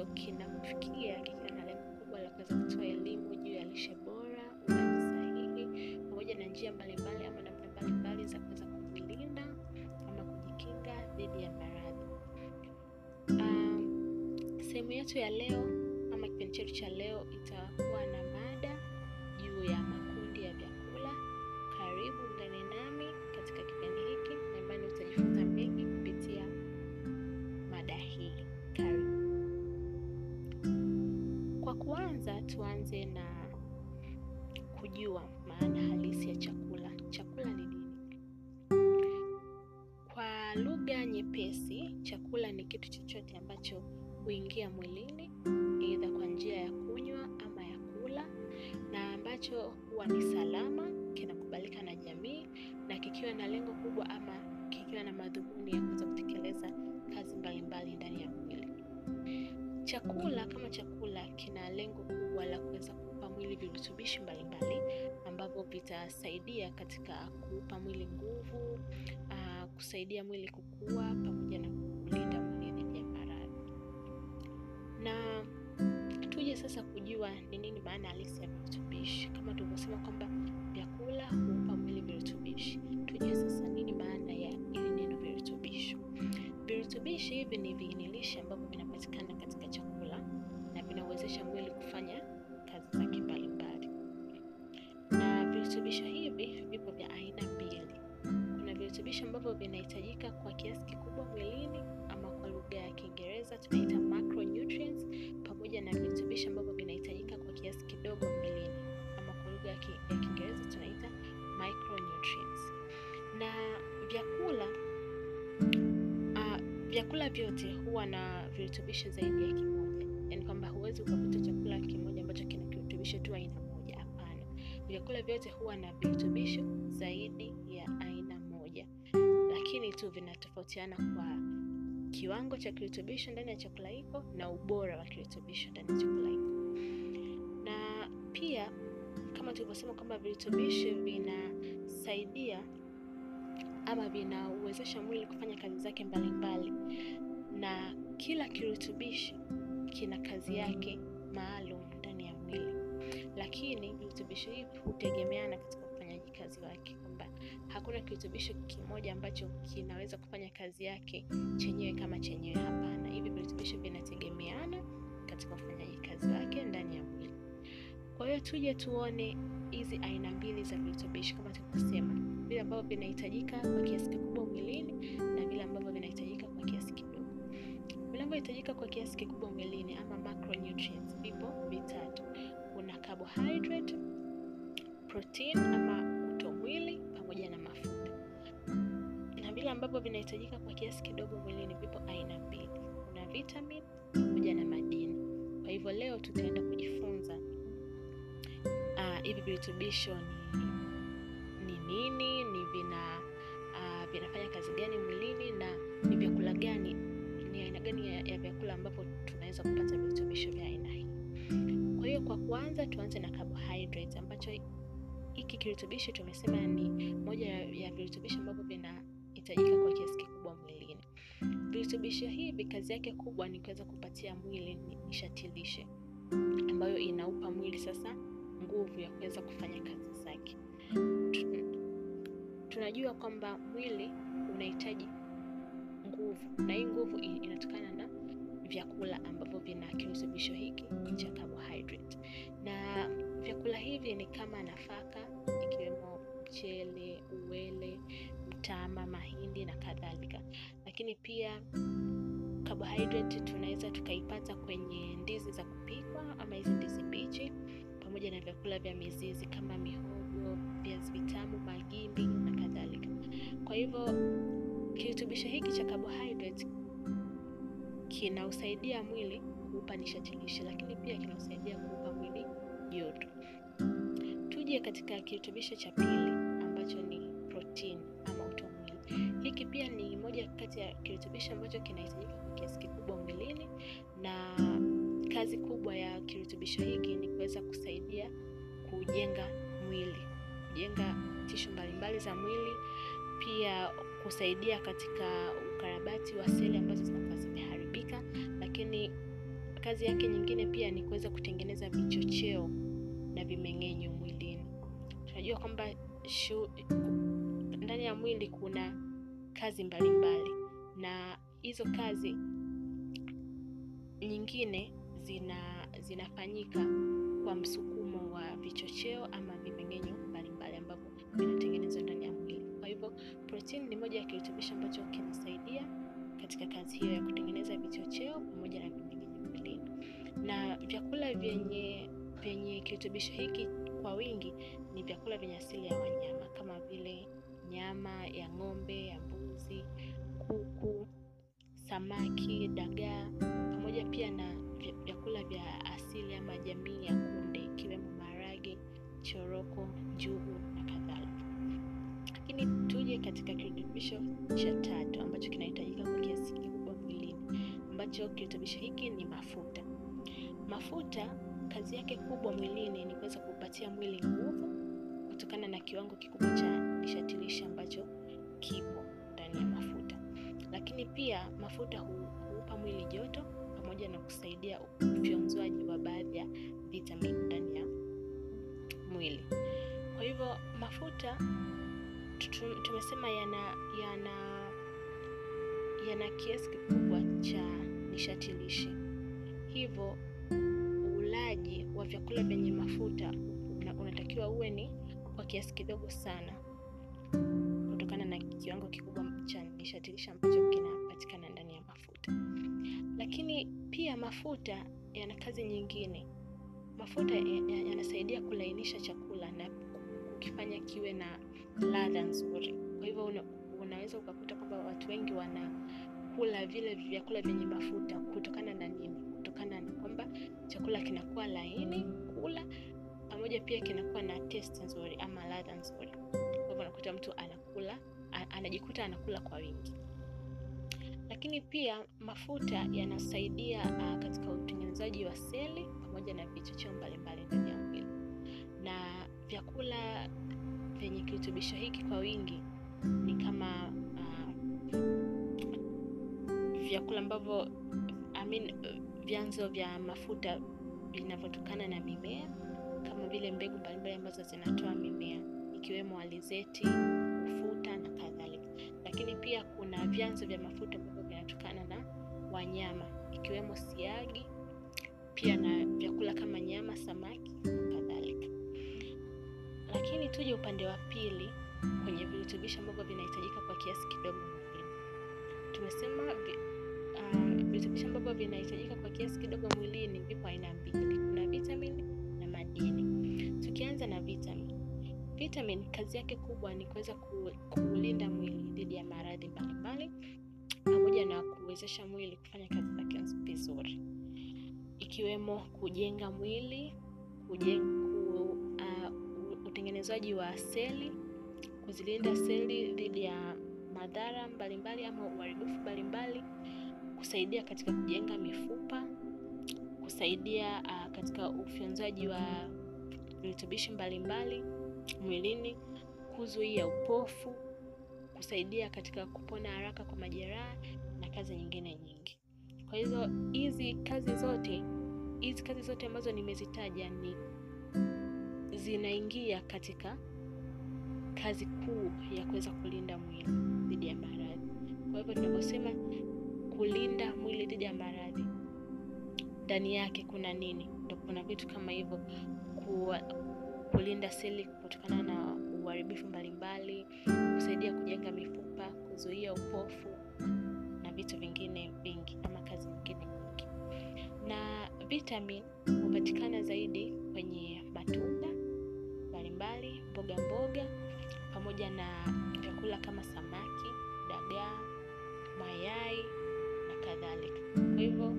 ambacho kinamfikia kikiwa na lengo kubwa la kuweza kutoa elimu juu ya lishe bora, ulaji sahihi, pamoja na njia mbalimbali ama namna mbalimbali za kuweza kujilinda ama kujikinga dhidi ya maradhi. Um, sehemu yetu ya leo ama kipindi chetu cha leo itakuwa tuanze na kujua maana halisi ya chakula. Chakula ni nini? Kwa lugha nyepesi, chakula ni kitu chochote ambacho huingia mwilini aidha kwa njia ya kunywa ama ya kula, na ambacho huwa ni salama, kinakubalika na jamii, na kikiwa na lengo kubwa ama kikiwa na madhumuni ya kuweza kutekeleza kazi mbalimbali ndani ya mwili. Chakula kama chakula kina lengo kubwa la kuweza kuupa mwili virutubishi mbalimbali ambavyo vitasaidia katika kuupa mwili nguvu, uh, kusaidia mwili kukua pamoja na kulinda mwili dhidi ya maradhi. Na tuje sasa kujua ni nini maana halisi ya virutubishi. Kama tulivyosema kwamba vyakula huupa mwili virutubishi, tuje sasa nini maana ya ili neno virutubishi. Virutubishi hivi ni vyakula vyote huwa na virutubisho zaidi ya kimoja, yaani kwamba huwezi ukakuta chakula kimoja ambacho kina kirutubisho tu aina moja. Hapana, vyakula vyote huwa na virutubisho zaidi ya aina moja, lakini tu vinatofautiana kwa kiwango cha kirutubisho ndani ya chakula hiko na ubora wa kirutubisho ndani ya chakula hiko. Na pia kama tulivyosema kwamba virutubisho vinasaidia ama vinauwezesha mwili kufanya kazi zake mbalimbali, na kila kirutubishi kina kazi yake maalum ndani ya mwili, lakini virutubisho hivi hutegemeana katika ufanyaji kazi wake, kwamba hakuna kirutubisho kimoja ambacho kinaweza kufanya kazi yake chenyewe kama chenyewe. Hapana, hivi virutubisho vinategemeana katika ufanyaji kazi wake ndani ya mwili. Kwa hiyo tuje tuone hizi aina mbili za virutubishi kama tulivyosema, vile ambavyo vinahitajika kwa kiasi kikubwa mwilini na vile ambavyo vinahitajika kwa kiasi kidogo. Vinavyohitajika kwa kiasi kikubwa mwilini ama macronutrients vipo vitatu. Kuna carbohydrate, protein ama uto pamoja na mafuta. Na vile ambavyo vinahitajika kwa kiasi kidogo mwilini vipo aina mbili. Kuna vitamin pamoja na madini. Kwa hivyo leo tutaenda kujifunza hivi uh, virutubisho ni vina uh, vinafanya kazi gani mwilini na ni vyakula gani, ni aina gani ya, ya vyakula ambapo tunaweza kupata virutubisho vya aina hii. Kwa hiyo kwa kuanza, tuanze na carbohydrates, ambacho hiki kirutubisho tumesema ni moja ya, virutubisho ambavyo vinahitajika kwa kiasi kikubwa mwilini. Virutubisho hivi kazi yake kubwa ni kuweza kupatia mwili ni- nishati lishe ambayo inaupa mwili sasa nguvu ya kuweza kufanya kazi zake. Tu- Tunajua kwamba mwili unahitaji nguvu na hii nguvu inatokana na vyakula ambavyo vina kirutubisho hiki cha carbohydrate, na vyakula hivi ni kama nafaka ikiwemo mchele, uwele, mtama, mahindi na kadhalika, lakini pia carbohydrate tunaweza tukaipata kwenye ndizi za kupikwa ama hizi ndizi mbichi, pamoja na vyakula vya mizizi kama mihogo, viazi vitamu, magimbi na kadhalika. Kwa hivyo kirutubisho hiki cha kinausaidia mwili kuupa nishati lakini pia kinausaidia kuupa mwili joto. Tuje katika kirutubisho cha pili ambacho ni protein ama utomwili. Hiki pia ni moja kati ya kirutubisho ambacho kinahitajika kwa kiasi kikubwa mwilini, na kazi kubwa ya kirutubisho hiki ni kuweza kusaidia kujenga mwili, kujenga tishu mbalimbali za mwili, pia kusaidia katika ukarabati wa seli ambazo zinakuwa zimeharibika, lakini kazi yake nyingine pia ni kuweza kutengeneza vichocheo na vimeng'enyo mwilini. Tunajua kwamba ndani ya mwili kuna kazi mbalimbali mbali, na hizo kazi nyingine zina zinafanyika kwa msukumo wa vichocheo ama vinatengenezwa ndani ya mwili. Kwa hivyo protini ni moja ya kirutubisho ambacho kinasaidia katika kazi hiyo ya kutengeneza vichocheo pamoja na vimeng'enyo mwilini. Na vyakula vyenye vyenye kirutubisho hiki kwa wingi ni vyakula vyenye asili ya wanyama kama vile nyama ya ng'ombe, ya mbuzi, kuku, samaki, dagaa pamoja pia na vyakula vya asili ama jamii ya kunde ikiwemo maharage, choroko, njugu. Tuje katika kirutubisho cha tatu ambacho kinahitajika kwa kiasi kikubwa mwilini, ambacho kirutubisho hiki ni mafuta. Mafuta kazi yake kubwa mwilini ni kuweza kupatia mwili nguvu kutokana na kiwango kikubwa cha nishati lishe ambacho kipo ndani ya mafuta. Lakini pia mafuta huupa mwili joto pamoja na kusaidia ufyonzwaji wa baadhi ya vitamini ndani ya mwili. Kwa hivyo mafuta tumesema yana yana yana kiasi kikubwa cha nishati lishe, hivyo ulaji wa vyakula vyenye mafuta una, unatakiwa uwe ni kwa kiasi kidogo sana kutokana na kiwango kikubwa cha nishati lishe ambacho kinapatikana ndani ya mafuta. Lakini pia mafuta yana kazi nyingine. Mafuta yanasaidia kulainisha chakula na kukifanya kiwe na ladha nzuri. Kwa hivyo una, unaweza ukakuta kwamba watu wengi wanakula vile vyakula vyenye mafuta kutokana na nini? Kutokana na kwamba chakula kinakuwa laini kula, pamoja pia kinakuwa na taste nzuri ama ladha nzuri. Kwa hivyo unakuta mtu anakula, anajikuta anakula kwa wingi. Lakini pia mafuta yanasaidia uh, katika utengenezaji wa seli pamoja na vichocheo mbalimbali ndani ya mwili, na vyakula vyenye kirutubisho hiki kwa wingi ni kama uh, vyakula ambavyo I mean, vyanzo vya mafuta vinavyotokana na mimea kama vile mbegu mbalimbali ambazo zinatoa mimea ikiwemo alizeti, ufuta na kadhalika. Lakini pia kuna vyanzo vya mafuta ambavyo vinatokana na wanyama ikiwemo siagi, pia na vyakula kama nyama, samaki. Lakini tuje upande wa pili kwenye virutubisho ambavyo vinahitajika kwa kiasi kidogo mwilini. Tumesema uh, ambavyo vinahitajika kwa kiasi kidogo mwilini vipo aina mbili, kuna vitamini na madini. Tukianza na vitamini, vitamini kazi yake kubwa ni kuweza kuulinda mwili dhidi ya maradhi mbalimbali pamoja na kuwezesha mwili kufanya kazi zake vizuri, ikiwemo kujenga mwili, kujenga utengenezaji wa seli, kuzilinda seli dhidi ya madhara mbalimbali ama uharibifu mbalimbali, kusaidia katika kujenga mifupa, kusaidia uh, katika ufyonzaji wa virutubishi mbalimbali mwilini, kuzuia upofu, kusaidia katika kupona haraka kwa majeraha na kazi nyingine nyingi. Kwa hizo hizi kazi zote hizi kazi zote ambazo nimezitaja ni zinaingia katika kazi kuu ya kuweza kulinda mwili dhidi ya maradhi. Kwa hivyo tunaposema kulinda mwili dhidi ya maradhi, ndani yake kuna nini? Ndo kuna vitu kama hivyo, kulinda seli kutokana na uharibifu mbalimbali, kusaidia kujenga mifupa, kuzuia upofu na vitu vingine vingi ama kazi nyingine nyingi. Na vitamin hupatikana zaidi kwenye pamoja na vyakula kama samaki, dagaa, mayai na kadhalika. Kwa hivyo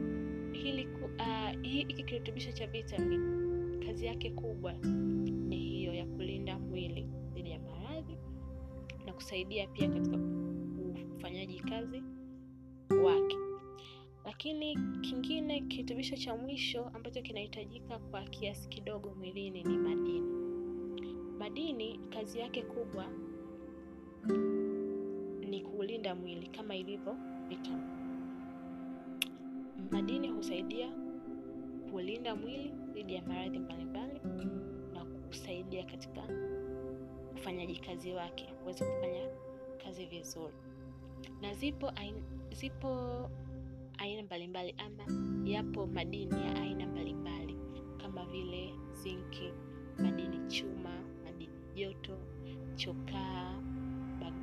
hili uh, hiki kirutubisho cha vitamin kazi yake kubwa ni hiyo ya kulinda mwili dhidi ya maradhi na kusaidia pia katika ufanyaji kazi wake. Lakini kingine, kirutubisho cha mwisho ambacho kinahitajika kwa kiasi kidogo mwilini ni madini. Madini kazi yake kubwa ni kuulinda mwili kama ilivyo vitamin. Madini husaidia kulinda mwili dhidi ya maradhi mbalimbali na kusaidia katika ufanyaji kazi wake uweze kufanya kazi vizuri. Na zipo aina, zipo aina mbalimbali ama yapo madini ya aina mbalimbali kama vile zinki, madini chuma, madini joto, chokaa,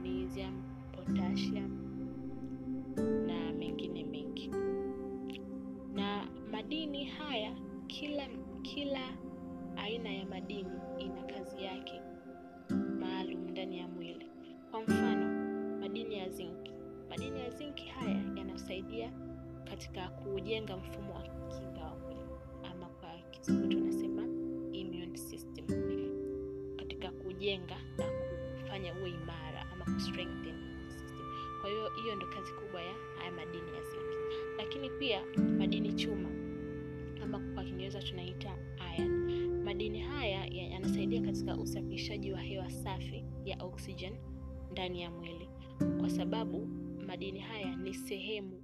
magnesium, potassium na mengine mengi. Na madini haya, kila kila aina ya madini ina kazi yake maalum ndani ya mwili. Kwa mfano, madini ya zinki. Madini ya zinki haya yanasaidia katika kujenga mfumo wa kinga wa mwili ama kwa kizungu hiyo ndo kazi kubwa ya haya madini ya zinc. lakini pia madini chuma ama kwa Kiingereza tunaita iron. Madini haya yanasaidia katika usafirishaji wa hewa safi ya oxygen ndani ya mwili, kwa sababu madini haya ni sehemu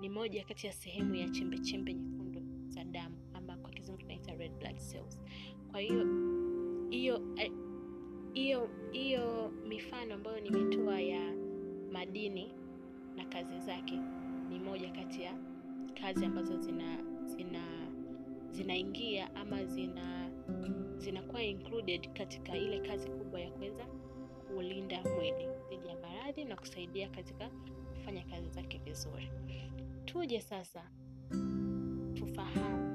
ni moja kati ya sehemu ya chembechembe chembe nyekundu za damu ama kwa kizungu tunaita red blood cells. Kwa hiyo hiyo hiyo hiyo mifano ambayo na kazi zake ni moja kati ya kazi ambazo zina zina zinaingia ama zina zinakuwa included katika ile kazi kubwa ya kuweza kulinda mwili dhidi ya maradhi na kusaidia katika kufanya kazi zake vizuri. Tuje sasa tufahamu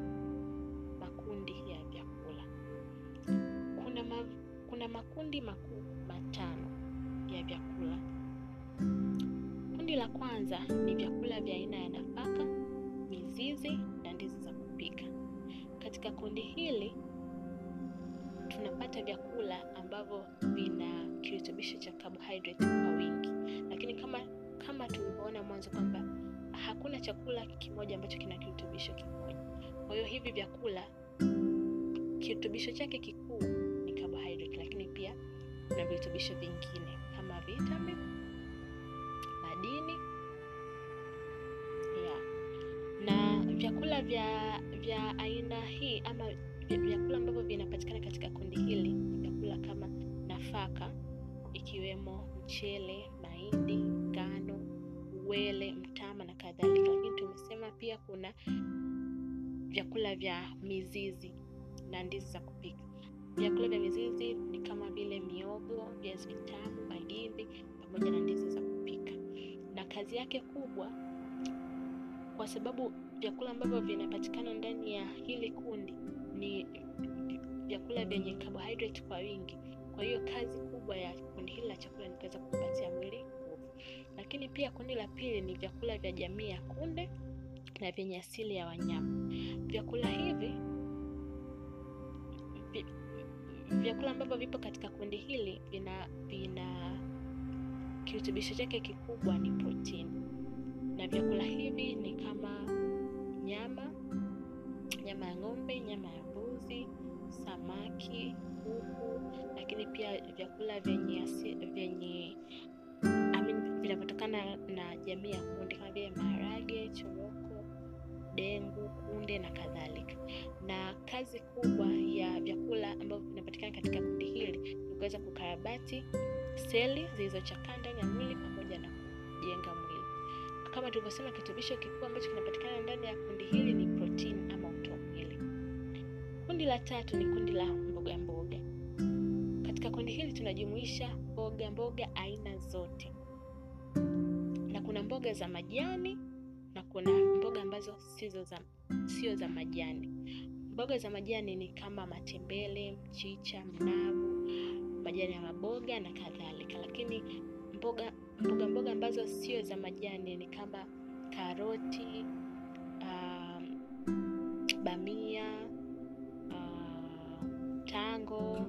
makundi ya vyakula. Kuna ma, kuna makundi makuu matano ya vyakula. Kundi la kwanza ni vyakula vya aina ya nafaka, mizizi na ndizi za kupika. Katika kundi hili tunapata vyakula ambavyo vina kirutubisho cha carbohydrate kwa wingi, lakini kama kama tulivyoona mwanzo kwamba hakuna chakula kimoja ambacho kina kirutubisho kimoja. Kwa hiyo hivi vyakula kirutubisho chake kikuu ni carbohydrate, lakini pia kuna virutubisho vingine kama vitamin, vya vya aina hii ama vyakula ambavyo vinapatikana katika kundi hili vyakula kama nafaka ikiwemo mchele, mahindi, ngano, uwele, mtama na kadhalika. Lakini tumesema pia kuna vyakula vya mizizi na ndizi za kupika. Vyakula vya mizizi ni kama vile miogo, viazi vitamu, magimbi pamoja na ndizi za kupika. Na kazi yake kubwa, kwa sababu vyakula ambavyo vinapatikana ndani ya hili kundi ni vyakula vyenye carbohydrate kwa wingi. Kwa hiyo kazi kubwa ya kundi hili la chakula ni kuweza kupatia mwili nguvu. Lakini pia kundi la pili ni vyakula vya jamii ya kunde na vyenye asili ya wanyama. Vyakula hivi vyakula ambavyo vipo katika kundi hili vina vina kirutubisho chake kikubwa ni protini, na vyakula hivi ni kama nyama, nyama ya ng'ombe, nyama ya mbuzi, samaki, kuku, lakini pia vyakula vyenye vyenye vinavyotokana na jamii ya kunde kama vile maharage, choroko, dengu, kunde na kadhalika. Na kazi kubwa ya vyakula ambavyo vinapatikana katika kundi hili ni kuweza kukarabati seli zilizochakaa ndani ya mwili pamoja na kujenga. Kama tulivyosema, kirutubisho kikuu ambacho kinapatikana ndani ya kundi hili ni protini ama utomwili. Kundi la tatu ni kundi la mboga mboga. Katika kundi hili tunajumuisha mboga mboga aina zote, na kuna mboga za majani na kuna mboga ambazo sizo za sio za majani. Mboga za majani ni kama matembele, mchicha, mnavu, majani ya maboga na kadhalika, lakini mboga mboga mboga ambazo sio za majani ni kama karoti, um, bamia, uh, tango,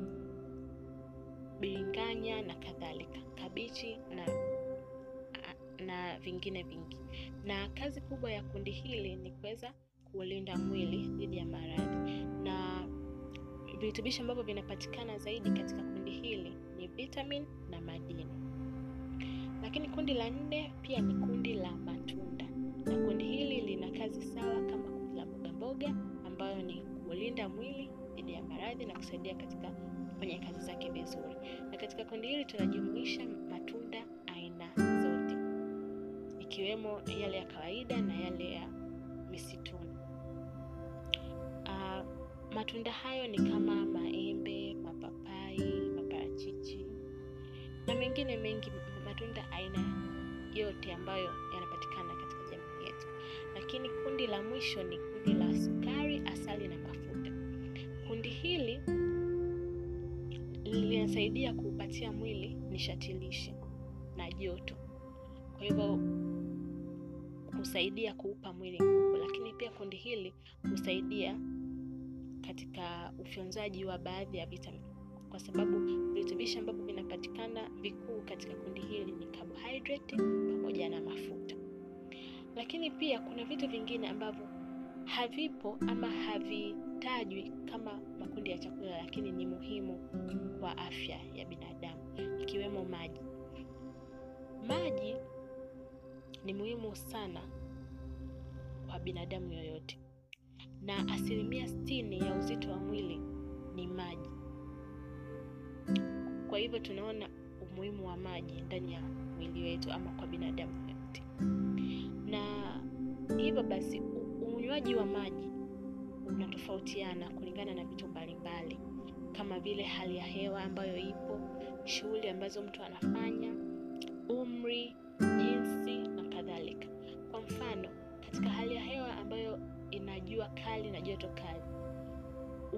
biringanya na kadhalika, kabichi na na vingine vingi. Na kazi kubwa ya kundi hili ni kuweza kulinda mwili dhidi ya maradhi, na virutubishi ambavyo vinapatikana zaidi katika kundi hili ni vitamin na madini. Lakini kundi la nne pia ni kundi la matunda, na kundi hili lina kazi sawa kama kundi la mboga mboga ambayo ni kulinda mwili dhidi ya maradhi na kusaidia katika kufanya kazi zake vizuri. Na katika kundi hili tunajumuisha matunda aina zote ikiwemo yale ya kawaida na yale ya misituni. Uh, matunda hayo ni kama maembe, mapapai, maparachichi na mengine mengi, matunda aina yote ambayo yanapatikana katika jamii yetu. Lakini kundi la mwisho ni kundi la sukari, asali na mafuta. Kundi hili linasaidia kuupatia mwili nishati lishe na joto, kwa hivyo husaidia kuupa mwili nguvu. Lakini pia kundi hili husaidia katika ufyonzaji wa baadhi ya vitamini, kwa sababu virutubishi ambavyo vinapatikana vikuu katika kundi hili ni carbohydrate pamoja na mafuta. Lakini pia kuna vitu vingine ambavyo havipo ama havitajwi kama makundi ya chakula, lakini ni muhimu kwa afya ya binadamu, ikiwemo maji. Maji ni muhimu sana kwa binadamu yoyote, na asilimia sitini ya uzito wa mwili ni maji. Kwa hivyo tunaona umuhimu wa maji ndani ya mwili wetu ama kwa binadamu yote, na hivyo basi unywaji wa maji unatofautiana kulingana na vitu mbalimbali kama vile hali ya hewa ambayo ipo, shughuli ambazo mtu anafanya, umri, jinsi na kadhalika. Kwa mfano, katika hali ya hewa ambayo ina jua kali na joto kali,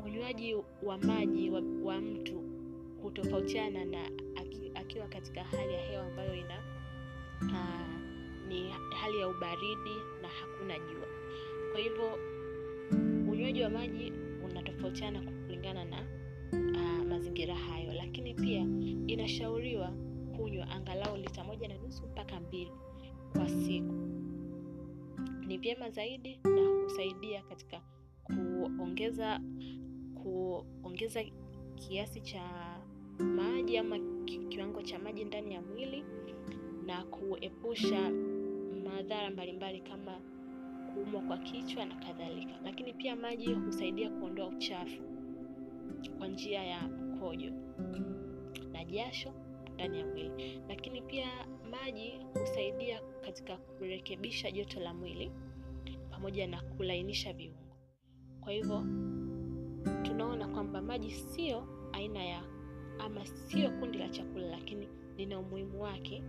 unywaji wa maji wa, wa mtu hutofautiana na akiwa katika hali ya hewa ambayo ina uh, ni hali ya ubaridi na hakuna jua. Kwa hivyo unywaji wa maji unatofautiana kulingana na uh, mazingira hayo, lakini pia inashauriwa kunywa angalau lita moja na nusu mpaka mbili kwa siku. Ni vyema zaidi na husaidia katika kuongeza kuongeza kiasi cha maji ama kiwango cha maji ndani ya mwili na kuepusha madhara mbalimbali kama kuumwa kwa kichwa na kadhalika. Lakini pia maji husaidia kuondoa uchafu kwa njia ya mkojo na jasho ndani ya mwili. Lakini pia maji husaidia katika kurekebisha joto la mwili pamoja na kulainisha viungo. Kwa hivyo tunaona kwamba maji sio aina ya ama sio kundi la chakula, lakini lina umuhimu wake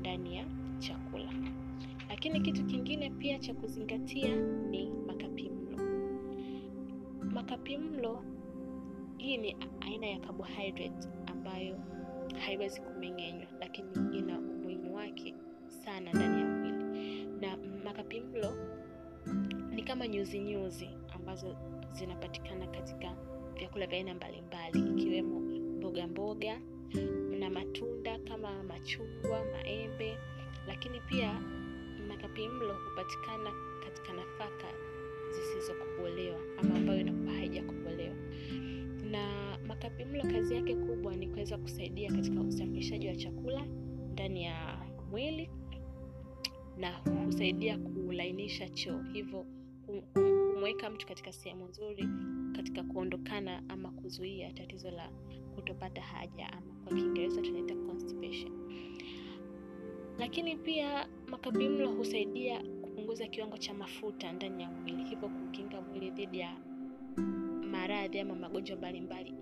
ndani ya chakula. Lakini kitu kingine pia cha kuzingatia ni makapimlo. Makapimlo hii ni aina ya carbohydrate ambayo haiwezi kumeng'enywa, lakini ina umuhimu wake sana ndani ya mwili. Na makapimlo ni kama nyuzi nyuzi ambazo zinapatikana katika vyakula vya aina mbalimbali ikiwemo mboga mboga na matunda kama machungwa, maembe, lakini pia makapimlo hupatikana katika nafaka zisizokobolewa ama ambayo inakuwa haijakobolewa. Na makapimlo kazi yake kubwa ni kuweza kusaidia katika usafirishaji wa chakula ndani ya mwili na husaidia kulainisha choo, hivyo kumweka mtu katika sehemu nzuri katika kuondokana ama kuzuia tatizo la kutopata haja ama kwa Kiingereza tunaita constipation. Lakini pia makabimlo husaidia kupunguza kiwango cha mafuta ndani ya mwili, hivyo kukinga mwili dhidi ya maradhi ama magonjwa mbalimbali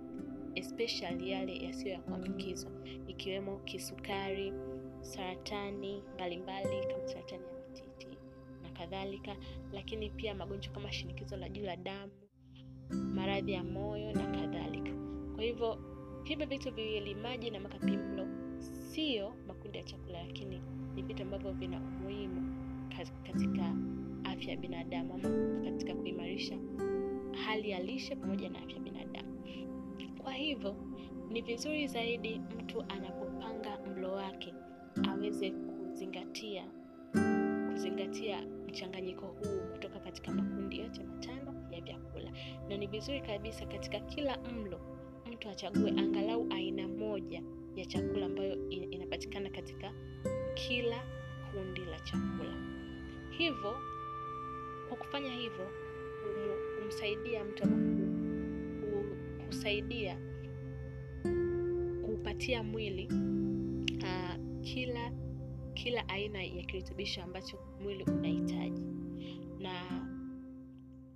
especially yale yasiyo ya kuambukizwa ikiwemo kisukari, saratani mbalimbali kama saratani ya matiti na kadhalika, lakini pia magonjwa kama shinikizo la juu la damu, maradhi ya moyo na kadhalika. Kwa hivyo hivyo vitu viwili, maji na makapimlo, sio makundi ya chakula, lakini ni vitu ambavyo vina umuhimu katika afya ya binadamu ama katika kuimarisha hali ya lishe pamoja na afya ya binadamu. Kwa hivyo ni vizuri zaidi mtu anapopanga mlo wake aweze kuzingatia kuzingatia mchanganyiko huu kutoka katika makundi yote matano ya vyakula, na ni vizuri kabisa katika kila mlo mtu achague angalau aina moja ya chakula ambayo inapatikana katika kila kundi la chakula. Hivyo kwa kufanya hivyo humsaidia mtu husaidia kuupatia mwili uh, kila kila aina ya kirutubisho ambacho mwili unahitaji na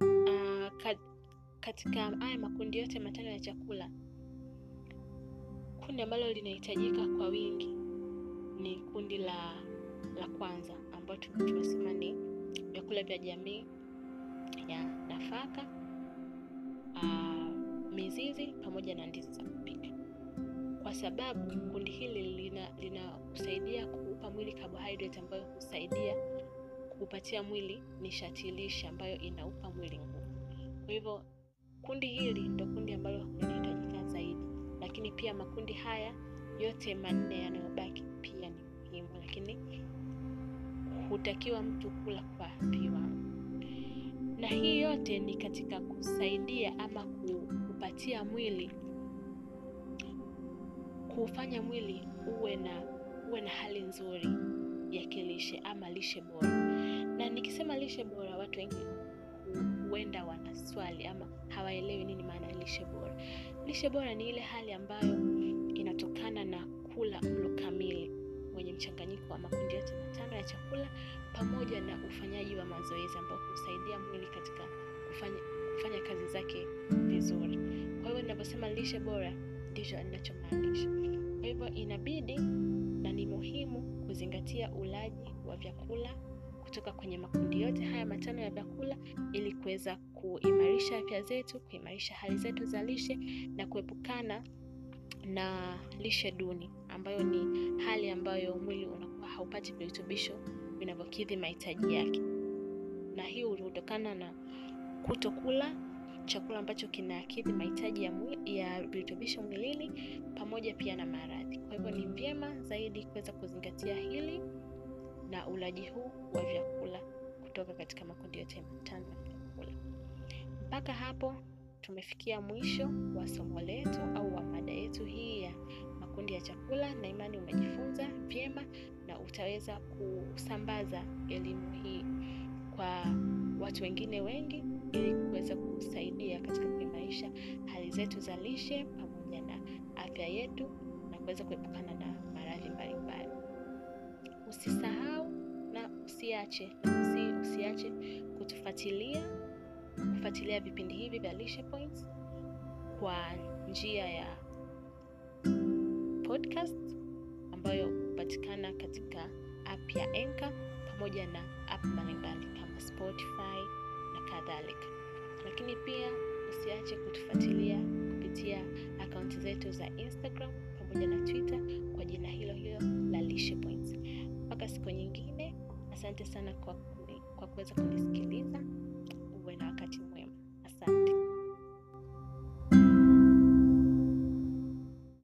uh, katika haya makundi yote matano ya chakula kundi ambalo linahitajika kwa wingi ni kundi la la kwanza ambayo tunasema ni vyakula vya jamii ya nafaka aa, mizizi pamoja na ndizi za kupika. Kwa sababu kundi hili linakusaidia lina kuupa mwili carbohydrate ambayo husaidia kupatia mwili nishati lishe ambayo inaupa mwili nguvu. Kwa hivyo kundi hili ndo kundi ambalo lakini pia makundi haya yote manne yanayobaki pia ni muhimu lakini hutakiwa mtu kula kwa viwango na hii yote ni katika kusaidia ama kupatia mwili kuufanya mwili uwe na uwe na hali nzuri ya kilishe ama lishe bora. Na nikisema lishe bora watu wengi huenda wanaswali ama hawaelewi nini maana lishe bora lishe bora ni ile hali ambayo inatokana na kula mlo kamili wenye mchanganyiko wa makundi yote matano ya chakula pamoja na ufanyaji wa mazoezi ambao husaidia mwili katika kufanya, kufanya kazi zake vizuri. Kwa hivyo ninavyosema lishe bora ndicho ninachomaanisha. Kwa hivyo inabidi na ni muhimu kuzingatia ulaji wa vyakula kutoka kwenye makundi yote haya matano ya vyakula ili kuweza kuimarisha afya zetu kuimarisha hali zetu za lishe na kuepukana na lishe duni ambayo ni hali ambayo mwili unakuwa haupati virutubisho vinavyokidhi mahitaji yake. Na hii hutokana na kutokula chakula ambacho kinakidhi mahitaji ya, ya virutubisho mwilini pamoja pia na maradhi. Kwa hivyo ni vyema zaidi kuweza kuzingatia hili na ulaji huu wa vyakula kutoka katika makundi yote ya mpaka hapo tumefikia mwisho wa somo letu au wa mada yetu hii ya makundi ya chakula na imani umejifunza vyema na utaweza kusambaza elimu hii kwa watu wengine wengi ili kuweza kusaidia katika kuimarisha hali zetu za lishe pamoja na afya yetu na kuweza kuepukana na maradhi mbalimbali. Usisahau na usiache usi, usiache kutufuatilia kufuatilia vipindi hivi vya lishe points kwa njia ya podcast ambayo hupatikana katika app ya Anchor pamoja na app mbalimbali kama Spotify na kadhalika. Lakini pia usiache kutufuatilia kupitia akaunti zetu za Instagram pamoja na Twitter kwa jina hilo hilo la Lishe Points. Mpaka siku nyingine, asante sana kwa, kwa kuweza kunisikiliza.